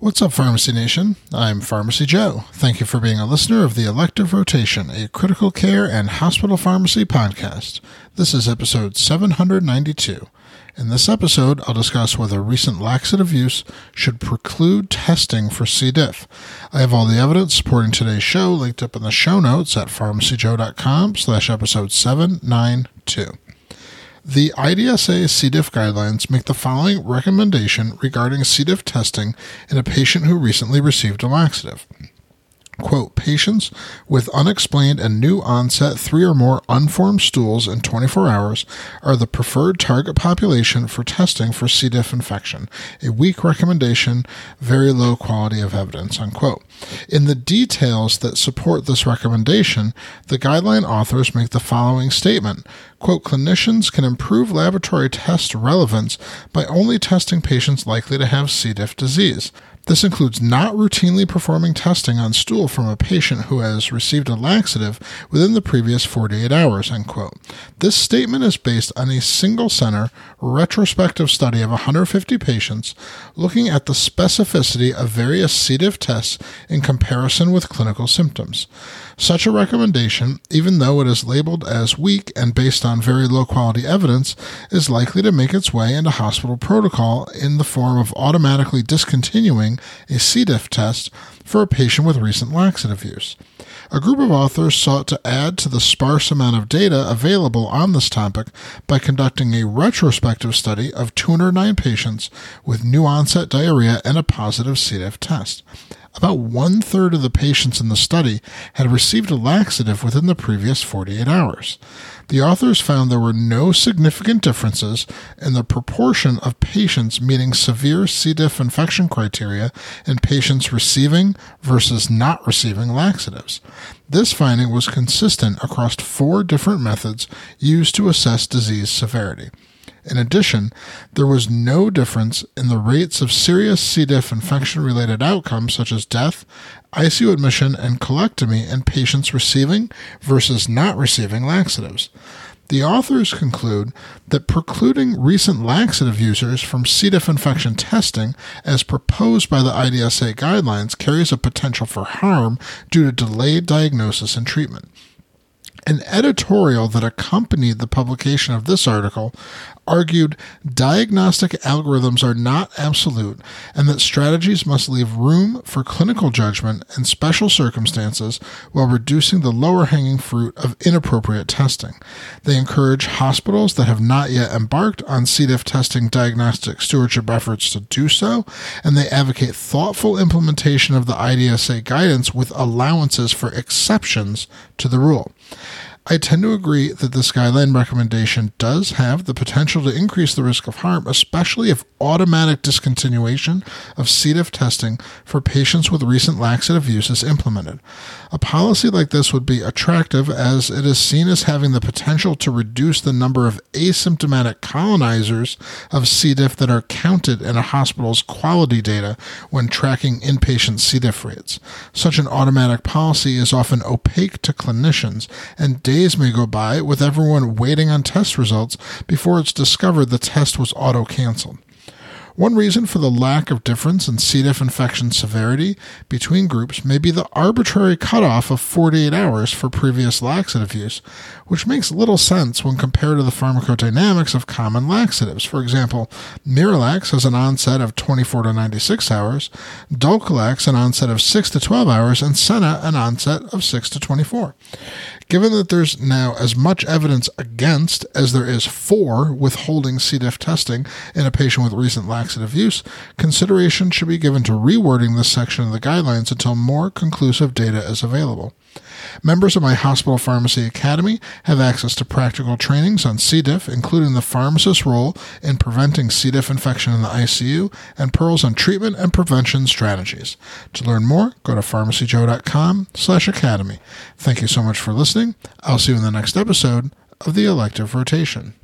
What's up, Pharmacy Nation? I'm Pharmacy Joe. Thank you for being a listener of the Elective Rotation, a critical care and hospital pharmacy podcast. This is episode 792. In this episode, I'll discuss whether recent laxative use should preclude testing for C. diff. I have all the evidence supporting today's show linked up in the show notes at pharmacyjoe.com slash episode 792. The IDSA C. diff guidelines make the following recommendation regarding C. diff testing in a patient who recently received a laxative. Quote, patients with unexplained and new onset three or more unformed stools in 24 hours are the preferred target population for testing for C. diff infection. A weak recommendation, very low quality of evidence, unquote. In the details that support this recommendation, the guideline authors make the following statement. Quote, clinicians can improve laboratory test relevance by only testing patients likely to have C. diff disease. This includes not routinely performing testing on stool from a patient who has received a laxative within the previous 48 hours. End quote. This statement is based on a single center retrospective study of 150 patients looking at the specificity of various C. diff tests in comparison with clinical symptoms. Such a recommendation, even though it is labeled as weak and based on very low quality evidence, is likely to make its way into hospital protocol in the form of automatically discontinuing a C. diff test for a patient with recent laxative use. A group of authors sought to add to the sparse amount of data available on this topic by conducting a retrospective study of 209 patients with new onset diarrhea and a positive C. diff test. About one third of the patients in the study had received a laxative within the previous 48 hours. The authors found there were no significant differences in the proportion of patients meeting severe C. diff infection criteria in patients receiving versus not receiving laxatives. This finding was consistent across four different methods used to assess disease severity. In addition, there was no difference in the rates of serious C. diff infection related outcomes such as death, ICU admission, and colectomy in patients receiving versus not receiving laxatives. The authors conclude that precluding recent laxative users from C. diff infection testing, as proposed by the IDSA guidelines, carries a potential for harm due to delayed diagnosis and treatment. An editorial that accompanied the publication of this article argued diagnostic algorithms are not absolute and that strategies must leave room for clinical judgment in special circumstances while reducing the lower hanging fruit of inappropriate testing. They encourage hospitals that have not yet embarked on C. diff testing diagnostic stewardship efforts to do so, and they advocate thoughtful implementation of the IDSA guidance with allowances for exceptions to the rule. I tend to agree that this guideline recommendation does have the potential to increase the risk of harm, especially if automatic discontinuation of C. diff testing for patients with recent laxative use is implemented. A policy like this would be attractive as it is seen as having the potential to reduce the number of asymptomatic colonizers of C. diff that are counted in a hospital's quality data when tracking inpatient C. diff rates. Such an automatic policy is often opaque to clinicians and days may go by with everyone waiting on test results before it's discovered the test was auto canceled. One reason for the lack of difference in C. diff infection severity between groups may be the arbitrary cutoff of 48 hours for previous laxative use, which makes little sense when compared to the pharmacodynamics of common laxatives. For example, Miralax has an onset of 24 to 96 hours, Dulcolax an onset of 6 to 12 hours, and Senna an onset of 6 to 24. Given that there's now as much evidence against as there is for withholding C. diff testing in a patient with recent laxative use, consideration should be given to rewording this section of the guidelines until more conclusive data is available. Members of my Hospital Pharmacy Academy have access to practical trainings on C. diff, including the pharmacist's role in preventing C. diff infection in the ICU and pearls on treatment and prevention strategies. To learn more, go to pharmacyjoe.com slash academy. Thank you so much for listening. I'll see you in the next episode of the Elective Rotation.